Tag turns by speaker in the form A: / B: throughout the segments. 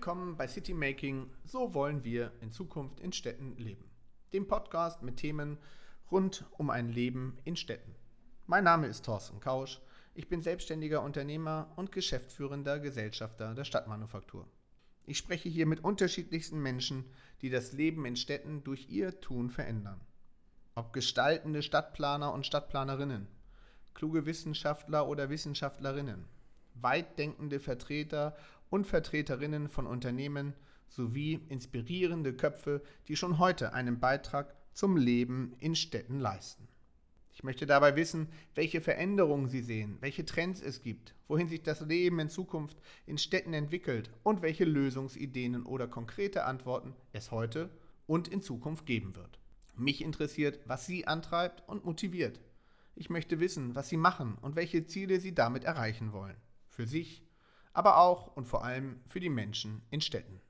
A: Willkommen bei City Making. So wollen wir in Zukunft in Städten leben. Dem Podcast mit Themen rund um ein Leben in Städten. Mein Name ist Thorsten Kausch. Ich bin selbstständiger Unternehmer und geschäftsführender Gesellschafter der Stadtmanufaktur. Ich spreche hier mit unterschiedlichsten Menschen, die das Leben in Städten durch ihr Tun verändern. Ob gestaltende Stadtplaner und Stadtplanerinnen, kluge Wissenschaftler oder Wissenschaftlerinnen, weitdenkende Vertreter und Vertreterinnen von Unternehmen sowie inspirierende Köpfe, die schon heute einen Beitrag zum Leben in Städten leisten. Ich möchte dabei wissen, welche Veränderungen Sie sehen, welche Trends es gibt, wohin sich das Leben in Zukunft in Städten entwickelt und welche Lösungsideen oder konkrete Antworten es heute und in Zukunft geben wird. Mich interessiert, was Sie antreibt und motiviert. Ich möchte wissen, was Sie machen und welche Ziele Sie damit erreichen wollen. Für sich, aber auch und vor allem für die Menschen in Städten.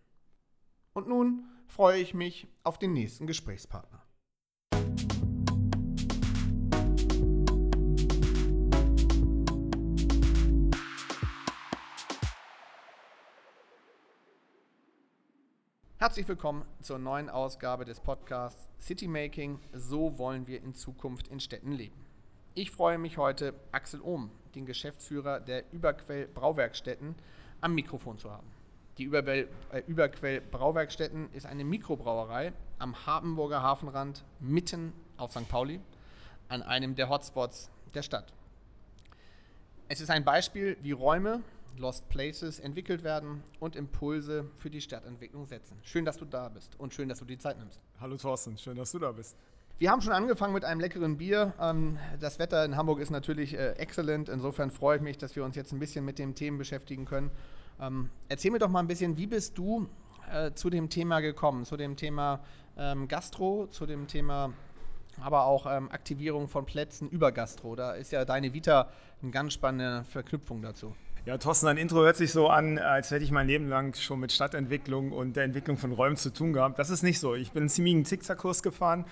A: Und nun freue ich mich auf den nächsten Gesprächspartner. Herzlich willkommen zur neuen Ausgabe des Podcasts City Making. So wollen wir in Zukunft in Städten leben. Ich freue mich heute, Axel Ohm, den Geschäftsführer der Überquell Brauwerkstätten, am Mikrofon zu haben. Die Überquell, äh, Überquell Brauwerkstätten ist eine Mikrobrauerei am Habenburger Hafenrand mitten auf St. Pauli, an einem der Hotspots der Stadt. Es ist ein Beispiel, wie Räume Lost Places entwickelt werden und Impulse für die Stadtentwicklung setzen. Schön, dass du da bist und schön, dass du die Zeit nimmst.
B: Hallo Thorsten, schön, dass du da bist.
A: Wir haben schon angefangen mit einem leckeren Bier. Ähm, das Wetter in Hamburg ist natürlich äh, exzellent. Insofern freue ich mich, dass wir uns jetzt ein bisschen mit den Themen beschäftigen können. Ähm, erzähl mir doch mal ein bisschen, wie bist du äh, zu dem Thema gekommen? Zu dem Thema ähm, Gastro, zu dem Thema aber auch Aktivierung von Plätzen über Gastro. Da ist ja deine Vita eine ganz spannende Verknüpfung dazu.
B: Ja, Thorsten, dein Intro hört sich so an, als hätte ich mein Leben lang schon mit Stadtentwicklung und der Entwicklung von Räumen zu tun gehabt. Das ist nicht so. Ich bin einen ziemlichen Zickzackkurs gefahren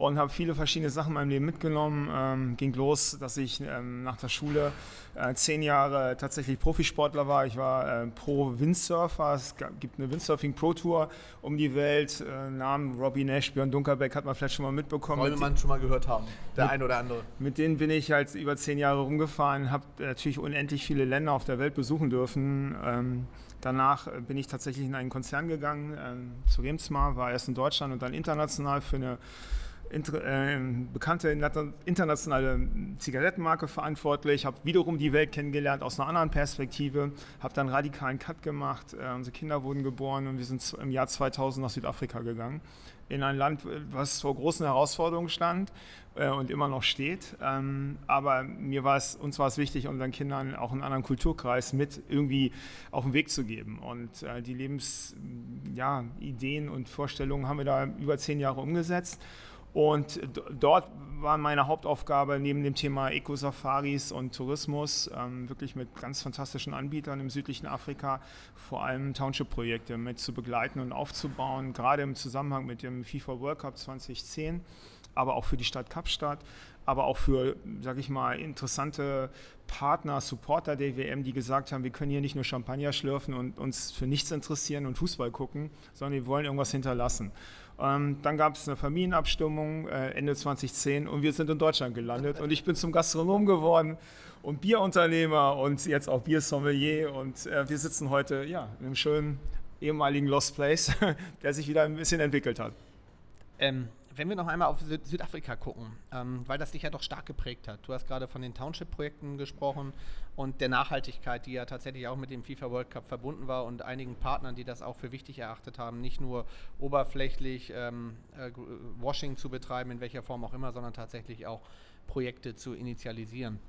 B: und habe viele verschiedene Sachen in meinem Leben mitgenommen. Ähm, ging los, dass ich ähm, nach der Schule äh, zehn Jahre tatsächlich Profisportler war. Ich war äh, Pro-Windsurfer. Es gibt eine Windsurfing-Pro-Tour um die Welt. Äh, Namen Robbie Nash, Björn Dunkerbeck hat man vielleicht schon mal mitbekommen.
A: Sollte man schon mal gehört haben, der mit, ein oder andere.
B: Mit denen bin ich halt über zehn Jahre rumgefahren, habe natürlich unendlich viele Länder auf der Welt besuchen dürfen. Ähm, danach bin ich tatsächlich in einen Konzern gegangen, ähm, zu Remsmar, war erst in Deutschland und dann international für eine äh, bekannte internationale Zigarettenmarke verantwortlich, habe wiederum die Welt kennengelernt aus einer anderen Perspektive, habe dann radikalen Cut gemacht, äh, unsere Kinder wurden geboren und wir sind im Jahr 2000 nach Südafrika gegangen, in ein Land, was vor großen Herausforderungen stand äh, und immer noch steht. Ähm, aber mir war es, uns war es wichtig, unseren Kindern auch einen anderen Kulturkreis mit irgendwie auf den Weg zu geben. Und äh, die Lebensideen ja, und Vorstellungen haben wir da über zehn Jahre umgesetzt. Und dort war meine Hauptaufgabe neben dem Thema Eco-Safaris und Tourismus ähm, wirklich mit ganz fantastischen Anbietern im südlichen Afrika vor allem Township-Projekte mit zu begleiten und aufzubauen, gerade im Zusammenhang mit dem FIFA World Cup 2010, aber auch für die Stadt Kapstadt, aber auch für, sage ich mal, interessante Partner, Supporter der WM, die gesagt haben, wir können hier nicht nur Champagner schlürfen und uns für nichts interessieren und Fußball gucken, sondern wir wollen irgendwas hinterlassen. Ähm, dann gab es eine Familienabstimmung äh, Ende 2010 und wir sind in Deutschland gelandet und ich bin zum Gastronom geworden und Bierunternehmer und jetzt auch Biersommelier und äh, wir sitzen heute ja, in einem schönen ehemaligen Lost Place, der sich wieder ein bisschen entwickelt hat.
A: Ähm, wenn wir noch einmal auf Süd Südafrika gucken, ähm, weil das dich ja doch stark geprägt hat. Du hast gerade von den Township-Projekten gesprochen und der Nachhaltigkeit, die ja tatsächlich auch mit dem FIFA World Cup verbunden war und einigen Partnern, die das auch für wichtig erachtet haben, nicht nur oberflächlich ähm, äh, Washing zu betreiben, in welcher Form auch immer, sondern tatsächlich auch Projekte zu initialisieren.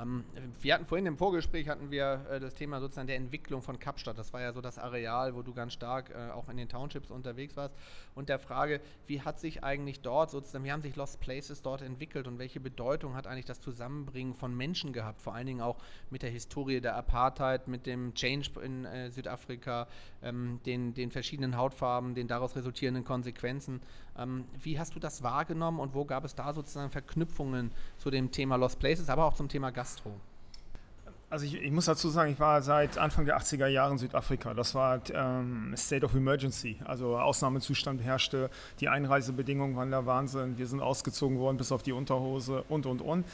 A: Ähm, wir hatten vorhin im Vorgespräch hatten wir äh, das Thema sozusagen der Entwicklung von Kapstadt. Das war ja so das Areal, wo du ganz stark äh, auch in den Townships unterwegs warst. Und der Frage, wie hat sich eigentlich dort sozusagen, wie haben sich Lost Places dort entwickelt und welche Bedeutung hat eigentlich das Zusammenbringen von Menschen gehabt? Vor allen Dingen auch mit der Historie der Apartheid, mit dem Change in äh, Südafrika, ähm, den, den verschiedenen Hautfarben, den daraus resultierenden Konsequenzen. Ähm, wie hast du das wahrgenommen und wo gab es da sozusagen Verknüpfungen zu dem Thema Lost Places, aber auch zum Thema Gastro?
B: Also ich, ich, muss dazu sagen, ich war seit Anfang der 80er Jahre in Südafrika. Das war ähm, State of Emergency, also Ausnahmezustand herrschte. Die Einreisebedingungen waren der Wahnsinn. Wir sind ausgezogen worden bis auf die Unterhose und, und, und.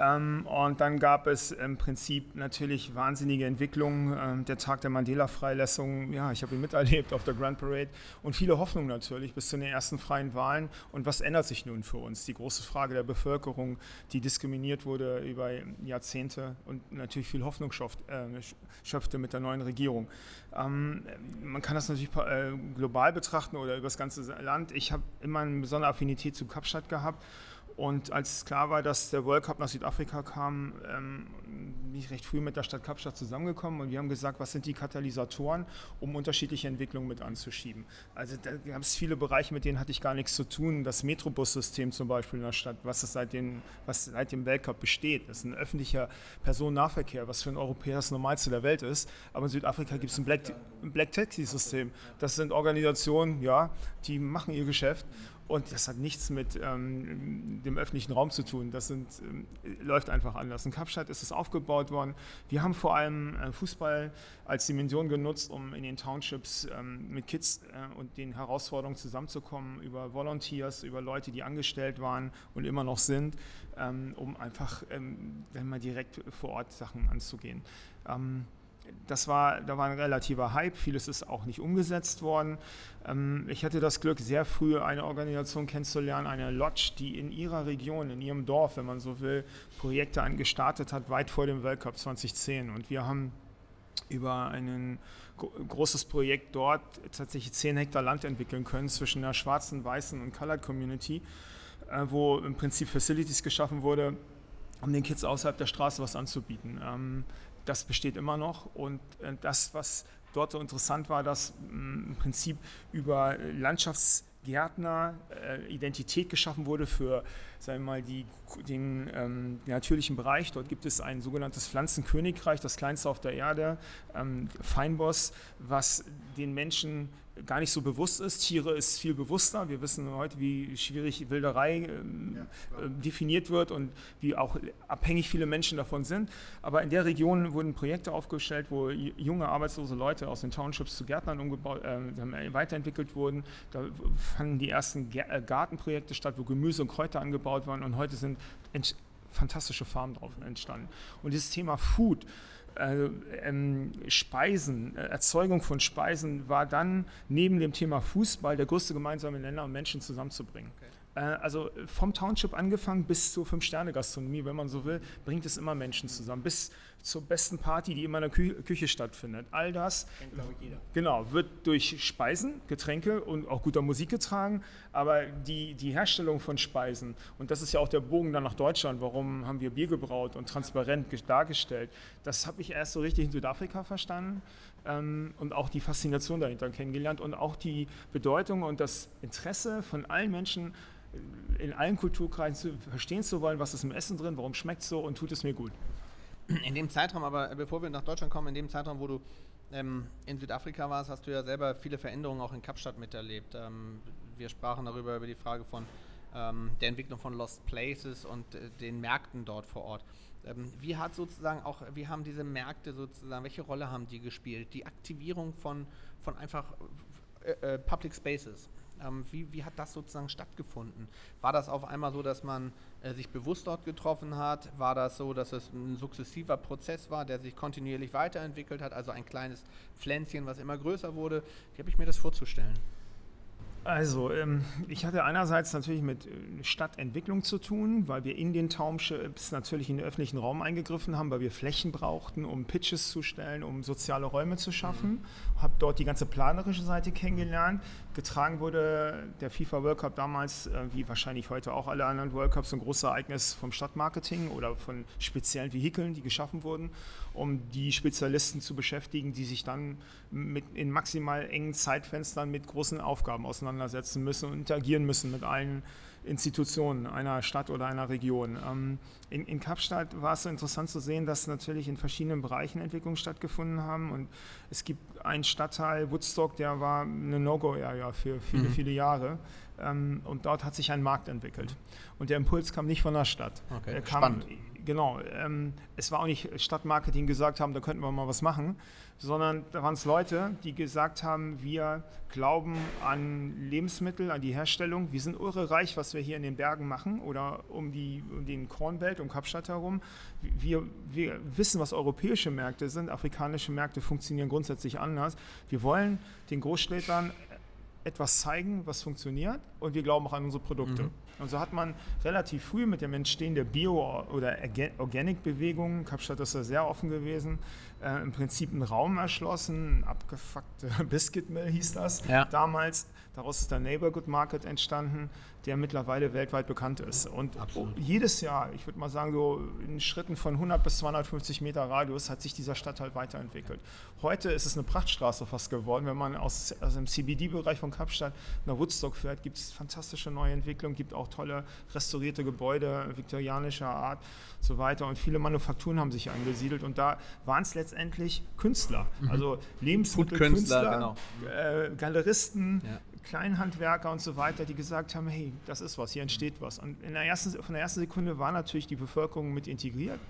B: Ähm, und dann gab es im Prinzip natürlich wahnsinnige Entwicklungen. Ähm, der Tag der Mandela-Freilassung, ja, ich habe ihn miterlebt auf der Grand Parade und viele Hoffnungen natürlich bis zu den ersten freien Wahlen. Und was ändert sich nun für uns? Die große Frage der Bevölkerung, die diskriminiert wurde über Jahrzehnte und natürlich viel Hoffnung äh, schöpfte mit der neuen Regierung. Ähm, man kann das natürlich äh, global betrachten oder über das ganze Land. Ich habe immer eine besondere Affinität zu Kapstadt gehabt und als klar war, dass der World Cup nach Südafrika kam, ähm, bin ich recht früh mit der Stadt Kapstadt zusammengekommen und wir haben gesagt, was sind die Katalysatoren, um unterschiedliche Entwicklungen mit anzuschieben. Also da gab es viele Bereiche, mit denen hatte ich gar nichts zu tun. Das Metrobus-System zum Beispiel in der Stadt, was, es seit, den, was seit dem Weltcup besteht. Das ist ein öffentlicher Personennahverkehr, was für einen Europäer das Normalste der Welt ist. Aber in Südafrika gibt es ein Black, ein Black Taxi-System. Das sind Organisationen, ja, die machen ihr Geschäft und das hat nichts mit ähm, dem öffentlichen Raum zu tun. Das sind, ähm, läuft einfach anders. In Kapstadt ist es aufgebaut worden. Wir haben vor allem äh, Fußball als Dimension genutzt, um in den Townships ähm, mit Kids äh, und den Herausforderungen zusammenzukommen, über Volunteers, über Leute, die angestellt waren und immer noch sind, ähm, um einfach, ähm, wenn man direkt vor Ort Sachen anzugehen. Ähm, das war, da war ein relativer Hype, vieles ist auch nicht umgesetzt worden. Ähm, ich hatte das Glück, sehr früh eine Organisation kennenzulernen, eine Lodge, die in ihrer Region, in ihrem Dorf, wenn man so will, Projekte angestartet hat, weit vor dem Weltcup 2010. Und wir haben über ein großes Projekt dort tatsächlich 10 Hektar Land entwickeln können zwischen der schwarzen, weißen und Colored Community, äh, wo im Prinzip Facilities geschaffen wurde, um den Kids außerhalb der Straße was anzubieten. Das besteht immer noch. Und äh, das, was dort so interessant war, dass mm, im Prinzip über Landschaftsgärtner äh, Identität geschaffen wurde für sagen wir mal, die, den, ähm, den, natürlichen Bereich. Dort gibt es ein sogenanntes Pflanzenkönigreich, das kleinste auf der Erde, ähm, Feinboss, was den Menschen gar nicht so bewusst ist. Tiere ist viel bewusster. Wir wissen heute, wie schwierig Wilderei ähm, ja, äh, definiert wird und wie auch abhängig viele Menschen davon sind. Aber in der Region wurden Projekte aufgestellt, wo junge arbeitslose Leute aus den Townships zu Gärtnern umgebaut, äh, weiterentwickelt wurden. Da fanden die ersten äh, Gartenprojekte statt, wo Gemüse und Kräuter angebaut waren und heute sind fantastische Farmen drauf entstanden. Und dieses Thema Food, äh, ähm, Speisen, äh, Erzeugung von Speisen war dann neben dem Thema Fußball der größte gemeinsame Nenner, um Menschen zusammenzubringen. Okay. Äh, also vom Township angefangen bis zur Fünf-Sterne-Gastronomie, wenn man so will, bringt es immer Menschen zusammen. Bis zur besten Party, die immer in der Kü Küche stattfindet. All das genau, wird durch Speisen, Getränke und auch guter Musik getragen, aber die, die Herstellung von Speisen, und das ist ja auch der Bogen dann nach Deutschland, warum haben wir Bier gebraut und transparent dargestellt, das habe ich erst so richtig in Südafrika verstanden ähm, und auch die Faszination dahinter kennengelernt und auch die Bedeutung und das Interesse von allen Menschen, in allen Kulturkreisen verstehen zu wollen, was ist im Essen drin, warum schmeckt es so und tut es mir gut.
A: In dem Zeitraum, aber bevor wir nach Deutschland kommen, in dem Zeitraum, wo du ähm, in Südafrika warst, hast du ja selber viele Veränderungen auch in Kapstadt miterlebt. Ähm, wir sprachen darüber, über die Frage von ähm, der Entwicklung von Lost Places und äh, den Märkten dort vor Ort. Ähm, wie hat sozusagen auch, wie haben diese Märkte sozusagen, welche Rolle haben die gespielt? Die Aktivierung von, von einfach äh, äh, Public Spaces. Ähm, wie, wie, hat das sozusagen stattgefunden? War das auf einmal so, dass man äh, sich bewusst dort getroffen hat? War das so, dass es ein sukzessiver Prozess war, der sich kontinuierlich weiterentwickelt hat, also ein kleines Pflänzchen, was immer größer wurde? Wie habe ich mir das vorzustellen?
B: Also, ähm, ich hatte einerseits natürlich mit äh, Stadtentwicklung zu tun, weil wir in den Townships natürlich in den öffentlichen Raum eingegriffen haben, weil wir Flächen brauchten, um Pitches zu stellen, um soziale Räume zu schaffen. Mhm. Habe dort die ganze planerische Seite kennengelernt. Getragen wurde. Der FIFA World Cup damals, äh, wie wahrscheinlich heute auch alle anderen World Cups, ein großes Ereignis vom Stadtmarketing oder von speziellen Vehikeln, die geschaffen wurden um die Spezialisten zu beschäftigen, die sich dann mit, in maximal engen Zeitfenstern mit großen Aufgaben auseinandersetzen müssen und interagieren müssen mit allen Institutionen einer Stadt oder einer Region. Ähm, in, in, Kapstadt war es so interessant zu sehen, dass natürlich in verschiedenen Bereichen Entwicklungen stattgefunden haben. Und es gibt einen Stadtteil, Woodstock, der war eine No-Go-Area für viele, mhm. viele Jahre. Ähm, und dort hat sich ein Markt entwickelt. Und der Impuls kam nicht von der Stadt. Okay, er kam, spannend genau, ähm, es war auch nicht Stadtmarketing gesagt haben, da könnten wir mal was machen, sondern da waren es Leute, die gesagt haben, wir glauben an Lebensmittel, an die Herstellung, wir sind irre was wir hier in den Bergen machen oder um, die, um den Kornbelt, um Kapstadt herum. Wir, wir wissen, was europäische Märkte sind, afrikanische Märkte funktionieren grundsätzlich anders. Wir wollen den Großstädtern etwas zeigen, was funktioniert und wir glauben auch an unsere Produkte. Mhm. Und so hat man relativ früh mit dem Entstehen der Bio- oder Organic-Bewegung, Kapstadt ist da sehr offen gewesen, äh, im Prinzip einen Raum erschlossen, abgefuckte Biscuit Mill hieß das ja. damals. Daraus ist der Neighborhood Market entstanden, der mittlerweile weltweit bekannt ist. Und Absolut. jedes Jahr, ich würde mal sagen, so in Schritten von 100 bis 250 Meter Radius hat sich dieser Stadtteil weiterentwickelt. Heute ist es eine Prachtstraße fast geworden. Wenn man aus, aus dem CBD-Bereich von Kapstadt nach Woodstock fährt, gibt es fantastische neue Entwicklungen, gibt auch tolle restaurierte Gebäude viktorianischer Art und so weiter. Und viele Manufakturen haben sich angesiedelt. Und da waren es letztendlich Künstler, mhm. also Lebensmittelkünstler, genau. äh, Galeristen, ja. Kleinhandwerker und so weiter, die gesagt haben, hey, das ist was, hier entsteht was. Und in der ersten, von der ersten Sekunde war natürlich die Bevölkerung mit integriert,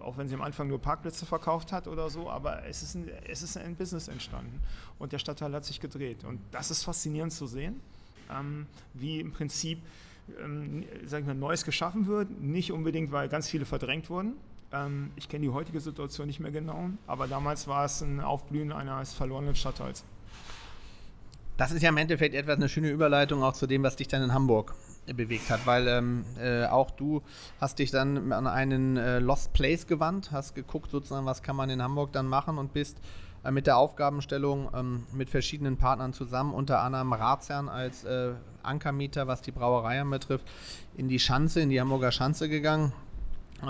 B: auch wenn sie am Anfang nur Parkplätze verkauft hat oder so, aber es ist ein, es ist ein Business entstanden und der Stadtteil hat sich gedreht. Und das ist faszinierend zu sehen, ähm, wie im Prinzip ähm, sag ich mal, Neues geschaffen wird, nicht unbedingt, weil ganz viele verdrängt wurden, ähm, ich kenne die heutige Situation nicht mehr genau, aber damals war es ein Aufblühen eines verlorenen Stadtteils.
A: Das ist ja im Endeffekt etwas eine schöne Überleitung auch zu dem, was dich dann in Hamburg bewegt hat, weil ähm, äh, auch du hast dich dann an einen äh, Lost Place gewandt, hast geguckt sozusagen, was kann man in Hamburg dann machen und bist äh, mit der Aufgabenstellung ähm, mit verschiedenen Partnern zusammen, unter anderem Ratsherrn als äh, Ankermieter, was die Brauerei betrifft, in die Schanze, in die Hamburger Schanze gegangen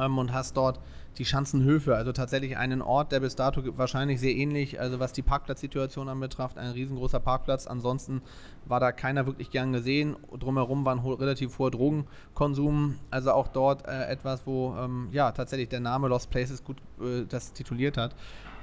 A: ähm, und hast dort die Schanzenhöfe, also tatsächlich einen Ort, der bis dato wahrscheinlich sehr ähnlich, also was die Parkplatzsituation anbetrifft, ein riesengroßer Parkplatz. Ansonsten war da keiner wirklich gern gesehen. Drumherum war ein ho relativ hoher Drogenkonsum. Also auch dort äh, etwas, wo ähm, ja tatsächlich der Name Lost Places gut äh, das tituliert hat.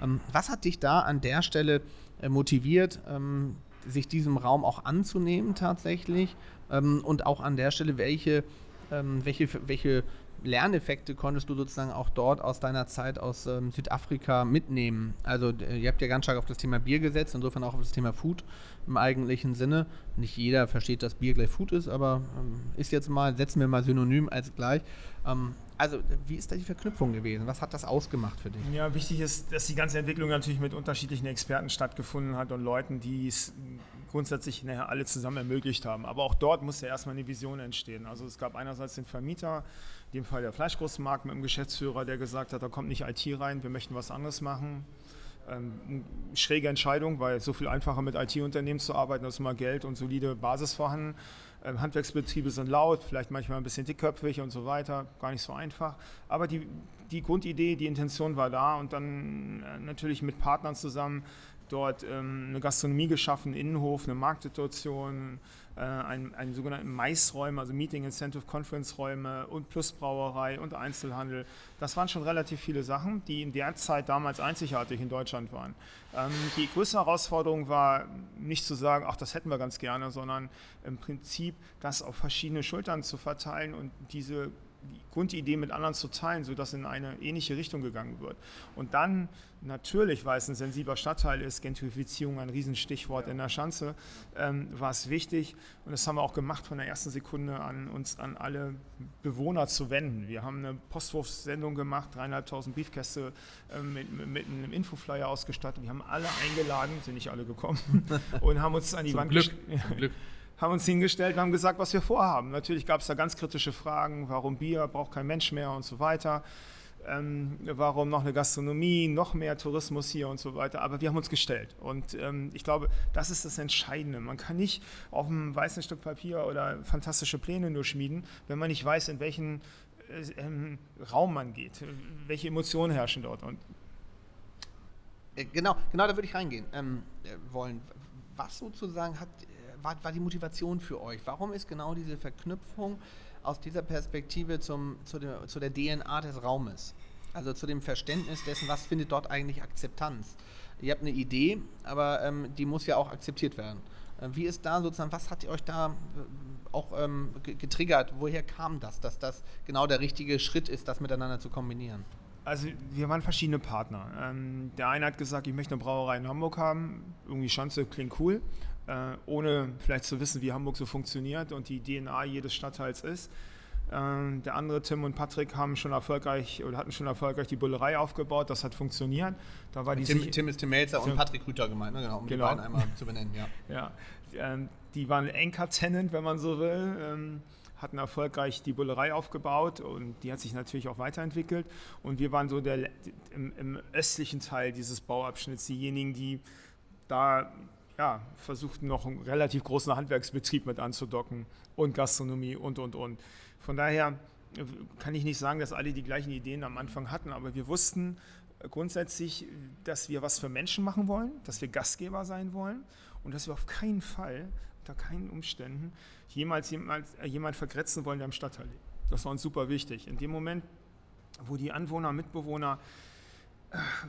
A: Ähm, was hat dich da an der Stelle äh, motiviert, ähm, sich diesem Raum auch anzunehmen tatsächlich? Ähm, und auch an der Stelle, welche, ähm, welche, welche Lerneffekte konntest du sozusagen auch dort aus deiner Zeit aus ähm, Südafrika mitnehmen? Also ihr habt ja ganz stark auf das Thema Bier gesetzt, insofern auch auf das Thema Food im eigentlichen Sinne. Nicht jeder versteht, dass Bier gleich Food ist, aber ähm, ist jetzt mal, setzen wir mal synonym als gleich. Ähm, also, wie ist da die Verknüpfung gewesen? Was hat das ausgemacht für dich?
B: Ja, wichtig ist, dass die ganze Entwicklung natürlich mit unterschiedlichen Experten stattgefunden hat und Leuten, die es grundsätzlich nachher alle zusammen ermöglicht haben. Aber auch dort musste erstmal eine Vision entstehen. Also es gab einerseits den Vermieter, dem Fall der Fleischgroßmarkt mit dem Geschäftsführer, der gesagt hat, da kommt nicht IT rein, wir möchten was anderes machen. Ähm, schräge Entscheidung, weil so viel einfacher mit IT-Unternehmen zu arbeiten, da ist immer Geld und solide Basis vorhanden. Ähm, Handwerksbetriebe sind laut, vielleicht manchmal ein bisschen dickköpfig und so weiter, gar nicht so einfach. Aber die, die Grundidee, die Intention war da und dann äh, natürlich mit Partnern zusammen dort ähm, eine Gastronomie geschaffen, Innenhof, eine Marktsituation, äh, einen, einen sogenannten Maisräume, also Meeting Incentive Conference Räume und Plusbrauerei und Einzelhandel. Das waren schon relativ viele Sachen, die in der Zeit damals einzigartig in Deutschland waren. Ähm, die größte Herausforderung war nicht zu sagen, ach, das hätten wir ganz gerne, sondern im Prinzip das auf verschiedene Schultern zu verteilen und diese die Grundidee mit anderen zu teilen, sodass in eine ähnliche Richtung gegangen wird. Und dann natürlich, weil es ein sensibler Stadtteil ist, Gentrifizierung ein Riesenstichwort in der Schanze, ähm, war es wichtig, und das haben wir auch gemacht von der ersten Sekunde an, uns an alle Bewohner zu wenden. Wir haben eine Postwurfsendung gemacht, dreieinhalbtausend Briefkäste äh, mit, mit, einem Infoflyer ausgestattet. Wir haben alle eingeladen, sind nicht alle gekommen, und haben uns an die
A: Zum
B: Wand
A: Glück.
B: Haben uns hingestellt und haben gesagt, was wir vorhaben. Natürlich gab es da ganz kritische Fragen, warum Bier braucht kein Mensch mehr und so weiter. Ähm, warum noch eine Gastronomie, noch mehr Tourismus hier und so weiter. Aber wir haben uns gestellt. Und ähm, ich glaube, das ist das Entscheidende. Man kann nicht auf einem weißen Stück Papier oder fantastische Pläne nur schmieden, wenn man nicht weiß, in welchen äh, ähm, Raum man geht, welche Emotionen herrschen dort. Und
A: äh, genau, genau, da würde ich reingehen ähm, äh, wollen. Was sozusagen hat war, war die Motivation für euch? Warum ist genau diese Verknüpfung aus dieser Perspektive zum, zu, der, zu der DNA des Raumes? Also zu dem Verständnis dessen, was findet dort eigentlich Akzeptanz? Ihr habt eine Idee, aber ähm, die muss ja auch akzeptiert werden. Äh, wie ist da sozusagen, was hat euch da auch ähm, getriggert? Woher kam das, dass das genau der richtige Schritt ist, das miteinander zu kombinieren?
B: Also wir waren verschiedene Partner. Ähm, der eine hat gesagt, ich möchte eine Brauerei in Hamburg haben. Irgendwie Schanze klingt cool, äh, ohne vielleicht zu wissen, wie Hamburg so funktioniert und die DNA jedes Stadtteils ist. Ähm, der andere, Tim und Patrick, haben schon erfolgreich oder hatten schon erfolgreich die Bullerei aufgebaut. Das hat funktioniert. Da war die
A: Tim, Tim ist Tim Melzer und Patrick Rüther gemeint, ne? genau, um genau. die beiden einmal zu benennen. Ja,
B: ja ähm, die waren Anchor-Tenant, wenn man so will. Ähm, hatten erfolgreich die Bullerei aufgebaut und die hat sich natürlich auch weiterentwickelt. Und wir waren so der, im, im östlichen Teil dieses Bauabschnitts diejenigen, die da ja, versuchten noch einen relativ großen Handwerksbetrieb mit anzudocken und Gastronomie und, und, und. Von daher kann ich nicht sagen, dass alle die gleichen Ideen am Anfang hatten, aber wir wussten grundsätzlich, dass wir was für Menschen machen wollen, dass wir Gastgeber sein wollen und dass wir auf keinen Fall, unter keinen Umständen, jemals jemand, äh, jemand vergrätzen wollen, der im Stadtteil lebt. Das war uns super wichtig. In dem Moment, wo die Anwohner, Mitbewohner äh,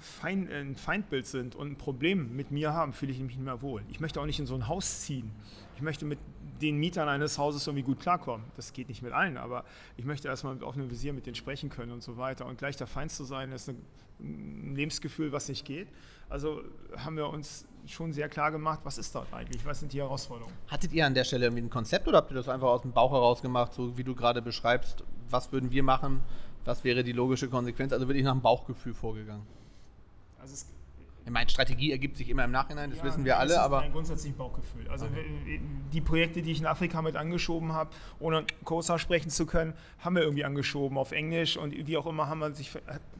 B: Feind, ein Feindbild sind und ein Problem mit mir haben, fühle ich mich nicht mehr wohl. Ich möchte auch nicht in so ein Haus ziehen. Ich möchte mit den Mietern eines Hauses irgendwie gut klarkommen. Das geht nicht mit allen, aber ich möchte erstmal mit offenem Visier mit denen sprechen können und so weiter. Und gleich der Feind zu sein, ist ein Lebensgefühl, was nicht geht. Also haben wir uns schon sehr klar gemacht, was ist dort eigentlich, was sind die Herausforderungen.
A: Hattet ihr an der Stelle irgendwie ein Konzept oder habt ihr das einfach aus dem Bauch heraus gemacht, so wie du gerade beschreibst, was würden wir machen, was wäre die logische Konsequenz? Also wirklich nach dem Bauchgefühl vorgegangen? Also es ich meine, Strategie ergibt sich immer im Nachhinein, das ja, wissen wir alle, das ist aber.
B: Ein grundsätzliches Bauchgefühl. Also okay. die Projekte, die ich in Afrika mit angeschoben habe, ohne Kosa sprechen zu können, haben wir irgendwie angeschoben auf Englisch und wie auch immer haben wir sich,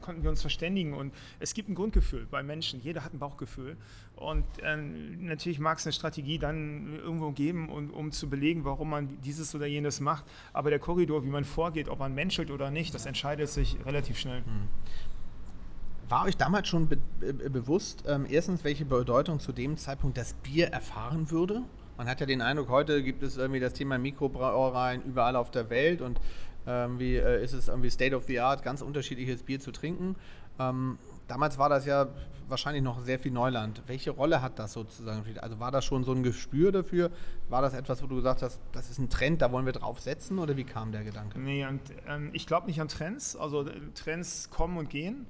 B: konnten wir uns verständigen. Und es gibt ein Grundgefühl bei Menschen. Jeder hat ein Bauchgefühl. Und äh, natürlich mag es eine Strategie dann irgendwo geben, um, um, zu belegen, warum man dieses oder jenes macht. Aber der Korridor, wie man vorgeht, ob man menschelt oder nicht, das entscheidet sich relativ schnell. Hm.
A: War euch damals schon be be bewusst, ähm, erstens, welche Bedeutung zu dem Zeitpunkt das Bier erfahren würde? Man hat ja den Eindruck, heute gibt es irgendwie das Thema Mikrobrauereien überall auf der Welt und irgendwie äh, ist es irgendwie State of the Art, ganz unterschiedliches Bier zu trinken. Ähm, damals war das ja wahrscheinlich noch sehr viel Neuland. Welche Rolle hat das sozusagen? Also war das schon so ein Gespür dafür? War das etwas, wo du gesagt hast, das ist ein Trend, da wollen wir drauf setzen? Oder wie kam der Gedanke?
B: Nee, und, ähm, ich glaube nicht an Trends. Also äh, Trends kommen und gehen.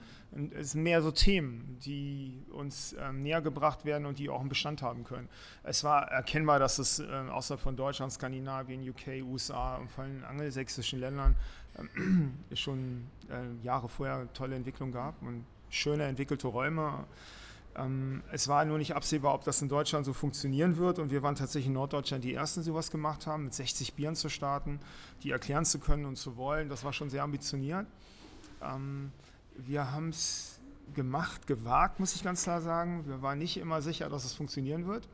B: Es sind mehr so Themen, die uns ähm, näher gebracht werden und die auch einen Bestand haben können. Es war erkennbar, dass es äh, außerhalb von Deutschland, Skandinavien, UK, USA und vor allem angelsächsischen Ländern äh, schon äh, Jahre vorher tolle Entwicklungen gab und schöne entwickelte Räume. Ähm, es war nur nicht absehbar, ob das in Deutschland so funktionieren wird. Und wir waren tatsächlich in Norddeutschland die Ersten, die sowas gemacht haben, mit 60 Bieren zu starten, die erklären zu können und zu wollen. Das war schon sehr ambitioniert. Ähm, wir haben es gemacht, gewagt, muss ich ganz klar sagen. Wir waren nicht immer sicher, dass es funktionieren wird,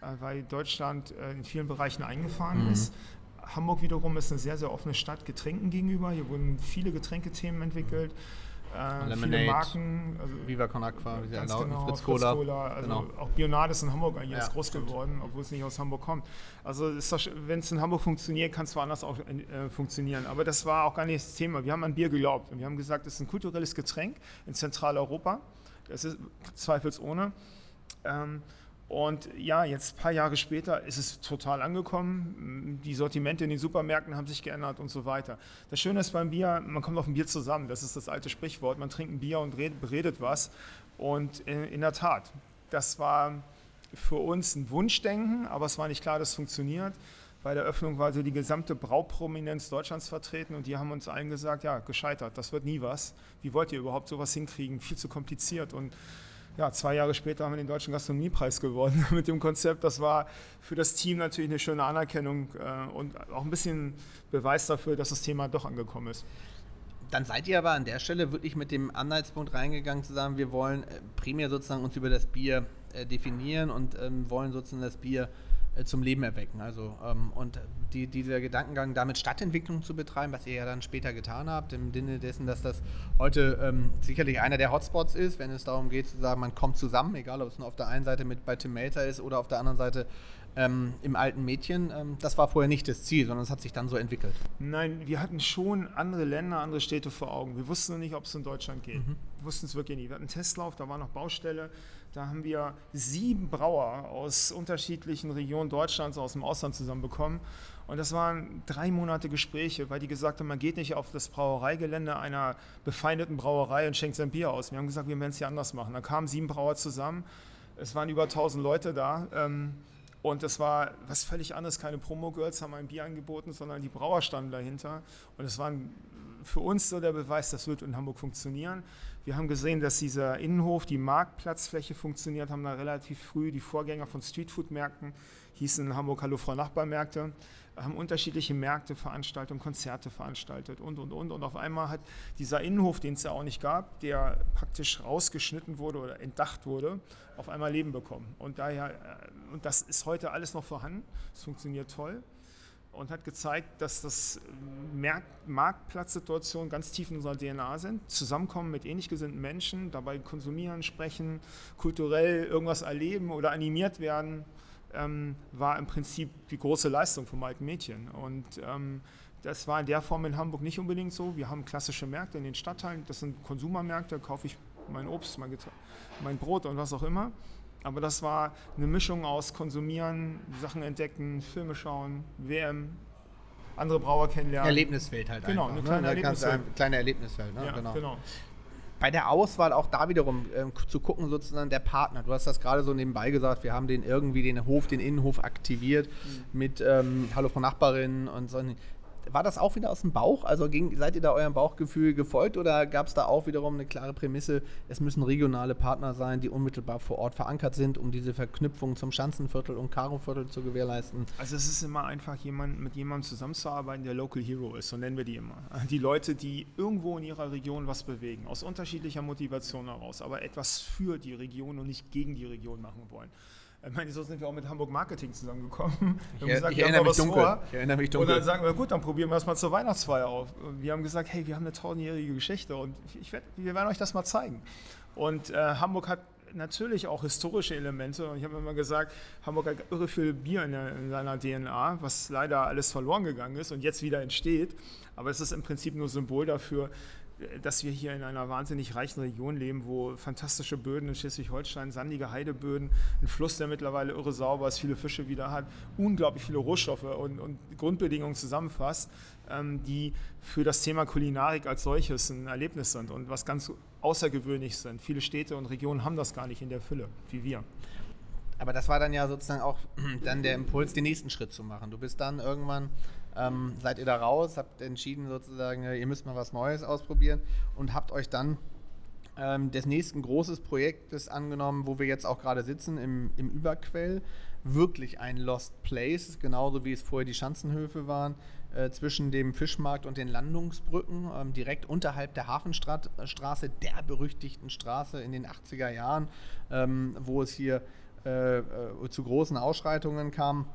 B: äh, weil Deutschland äh, in vielen Bereichen eingefahren mhm. ist. Hamburg wiederum ist eine sehr, sehr offene Stadt Getränken gegenüber. Hier wurden viele Getränkethemen entwickelt.
A: Äh, viele Marken. Also Viva Con Aqua, wie sie
B: genau, Fritz Cola. Fritz Cola also genau. Auch Bionade ist in Hamburg eigentlich ja, groß stimmt. geworden, obwohl es nicht aus Hamburg kommt. Also wenn es in Hamburg funktioniert, kann es woanders auch äh, funktionieren. Aber das war auch gar nicht das Thema. Wir haben an Bier geglaubt und wir haben gesagt, es ist ein kulturelles Getränk in Zentraleuropa. Das ist zweifelsohne. Ähm, und ja, jetzt ein paar Jahre später ist es total angekommen. Die Sortimente in den Supermärkten haben sich geändert und so weiter. Das Schöne ist beim Bier, man kommt auf ein Bier zusammen. Das ist das alte Sprichwort. Man trinkt ein Bier und redet, was. Und in der Tat, das war für uns ein Wunschdenken, aber es war nicht klar, dass es funktioniert. Bei der Öffnung war so die gesamte Brauprominenz Deutschlands vertreten und die haben uns allen gesagt, ja, gescheitert, das wird nie was. Wie wollt ihr überhaupt sowas hinkriegen? Viel zu kompliziert und ja, zwei Jahre später haben wir den Deutschen Gastronomiepreis gewonnen mit dem Konzept. Das war für das Team natürlich eine schöne Anerkennung äh, und auch ein bisschen Beweis dafür, dass das Thema doch angekommen ist.
A: Dann seid ihr aber an der Stelle wirklich mit dem Anhaltspunkt reingegangen zu sagen, wir wollen äh, primär sozusagen uns über das Bier äh, definieren und ähm, wollen sozusagen das Bier äh, zum Leben erwecken. Also, ähm, und die, dieser Gedankengang, damit Stadtentwicklung zu betreiben, was ihr ja dann später getan habt, im Sinne dessen, dass das heute ähm, sicherlich einer der Hotspots ist, wenn es darum geht zu sagen, man kommt zusammen, egal ob es nur auf der einen Seite mit bei Tim Melzer ist oder auf der anderen Seite ähm, im alten Mädchen. Ähm, das war vorher nicht das Ziel, sondern es hat sich dann so entwickelt.
B: Nein, wir hatten schon andere Länder, andere Städte vor Augen. Wir wussten noch nicht, ob es in Deutschland geht. Mhm. Wir wussten es wirklich nie. Wir hatten einen Testlauf, da war noch Baustelle Da haben wir sieben Brauer aus unterschiedlichen Regionen Deutschlands, aus dem Ausland zusammenbekommen. Und das waren drei Monate Gespräche, weil die gesagt haben, man geht nicht auf das Brauereigelände einer befeindeten Brauerei und schenkt sein Bier aus. Wir haben gesagt, wir werden es hier anders machen. Da kamen sieben Brauer zusammen. Es waren über 1000 Leute da. Ähm, und das war was völlig anderes. Keine Promo-Girls haben ein Bier angeboten, sondern die Brauer standen dahinter. Und es war für uns so der Beweis, das wird in Hamburg funktionieren. Wir haben gesehen, dass dieser Innenhof, die Marktplatzfläche funktioniert, haben da relativ früh die Vorgänger von Streetfood-Märkten, hießen in Hamburg Hallo Frau Nachbarmärkte, haben unterschiedliche Märkte, Veranstaltungen, Konzerte veranstaltet und, und, und. Und auf einmal hat dieser Innenhof, den es ja auch nicht gab, der praktisch rausgeschnitten wurde oder entdacht wurde, auf einmal Leben bekommen. Und, daher, äh, und das ist heute alles noch vorhanden. Es funktioniert toll und hat gezeigt, dass das Marktplatzsituationen ganz tief in unserer DNA sind. Zusammenkommen mit ähnlich gesinnten Menschen, dabei konsumieren, sprechen, kulturell irgendwas erleben oder animiert werden ähm, war im Prinzip die große Leistung vom alten Mädchen. Und ähm, das war in der Form in Hamburg nicht unbedingt so. Wir haben klassische Märkte in den Stadtteilen, das sind Konsumermärkte, da kaufe ich mein Obst, mein, mein Brot und was auch immer. Aber das war eine Mischung aus Konsumieren, Sachen entdecken, Filme schauen, WM, andere Brauer kennenlernen.
A: Erlebniswelt halt
B: genau,
A: einfach.
B: Eine kleine
A: ne?
B: Erlebniswelt.
A: Ein kleine Erlebniswelt, ne?
B: Ja,
A: genau.
B: genau
A: bei der Auswahl auch da wiederum äh, zu gucken, sozusagen der Partner. Du hast das gerade so nebenbei gesagt, wir haben den irgendwie den Hof, den Innenhof aktiviert mhm. mit ähm, Hallo Frau Nachbarin und so war das auch wieder aus dem Bauch? Also ging, seid ihr da eurem Bauchgefühl gefolgt oder gab es da auch wiederum eine klare Prämisse, es müssen regionale Partner sein, die unmittelbar vor Ort verankert sind, um diese Verknüpfung zum Schanzenviertel und Karoviertel zu gewährleisten?
B: Also es ist immer einfach, jemand, mit jemandem zusammenzuarbeiten, der Local Hero ist, so nennen wir die immer. Die Leute, die irgendwo in ihrer Region was bewegen, aus unterschiedlicher Motivation heraus, aber etwas für die Region und nicht gegen die Region machen wollen. Ich meine, so sind wir auch mit Hamburg Marketing zusammengekommen.
A: Ich, gesagt, ich, erinnere mich dunkel.
B: ich erinnere mich dunkel. Und dann sagen wir, gut, dann probieren wir es mal zur Weihnachtsfeier auf. Und wir haben gesagt, hey, wir haben eine tausendjährige Geschichte und ich werd, wir werden euch das mal zeigen. Und äh, Hamburg hat natürlich auch historische Elemente. Und ich habe immer gesagt, Hamburg hat irre viel Bier in, der, in, seiner DNA, was leider alles verloren gegangen ist und jetzt wieder entsteht. Aber es ist im Prinzip nur Symbol dafür, dass wir hier in einer wahnsinnig reichen Region leben, wo fantastische Böden in Schleswig-Holstein, sandige Heideböden, ein Fluss, der mittlerweile irre sauber ist, viele Fische wieder hat, unglaublich viele Rohstoffe und, und Grundbedingungen zusammenfasst, ähm, die für das Thema Kulinarik als solches ein Erlebnis sind und was ganz außergewöhnlich sind. Viele Städte und Regionen haben das gar nicht in der Fülle, wie wir.
A: Aber das war dann ja sozusagen auch dann der Impuls, den nächsten Schritt zu machen. Du bist dann irgendwann ähm, seid ihr da raus, habt entschieden sozusagen, ihr müsst mal was Neues ausprobieren und habt euch dann ähm, des nächsten großes Projektes angenommen, wo wir jetzt auch gerade sitzen, im, im Überquell. Wirklich ein Lost Place, genauso wie es vorher die Schanzenhöfe waren, äh, zwischen dem Fischmarkt und den Landungsbrücken, ähm, direkt unterhalb der Hafenstraße, der berüchtigten Straße in den 80er Jahren, ähm, wo es hier äh, äh, zu großen Ausschreitungen kam.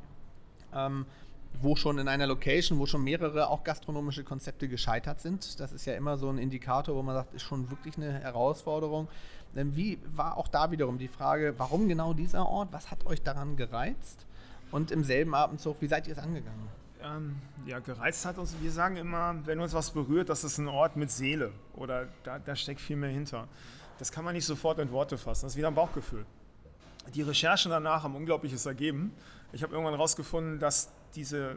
A: Wo schon in einer Location, wo schon mehrere auch gastronomische Konzepte gescheitert sind. Das ist ja immer so ein Indikator, wo man sagt, ist schon wirklich eine Herausforderung. Wie war auch da wiederum die Frage, warum genau dieser Ort? Was hat euch daran gereizt? Und im selben Atemzug, wie seid ihr es angegangen?
B: Ähm, ja, gereizt hat uns, wir sagen immer, wenn uns was berührt, das ist ein Ort mit Seele oder da, da steckt viel mehr hinter. Das kann man nicht sofort in Worte fassen, das ist wieder ein Bauchgefühl. Die Recherchen danach haben Unglaubliches ergeben. Ich habe irgendwann herausgefunden, dass diese,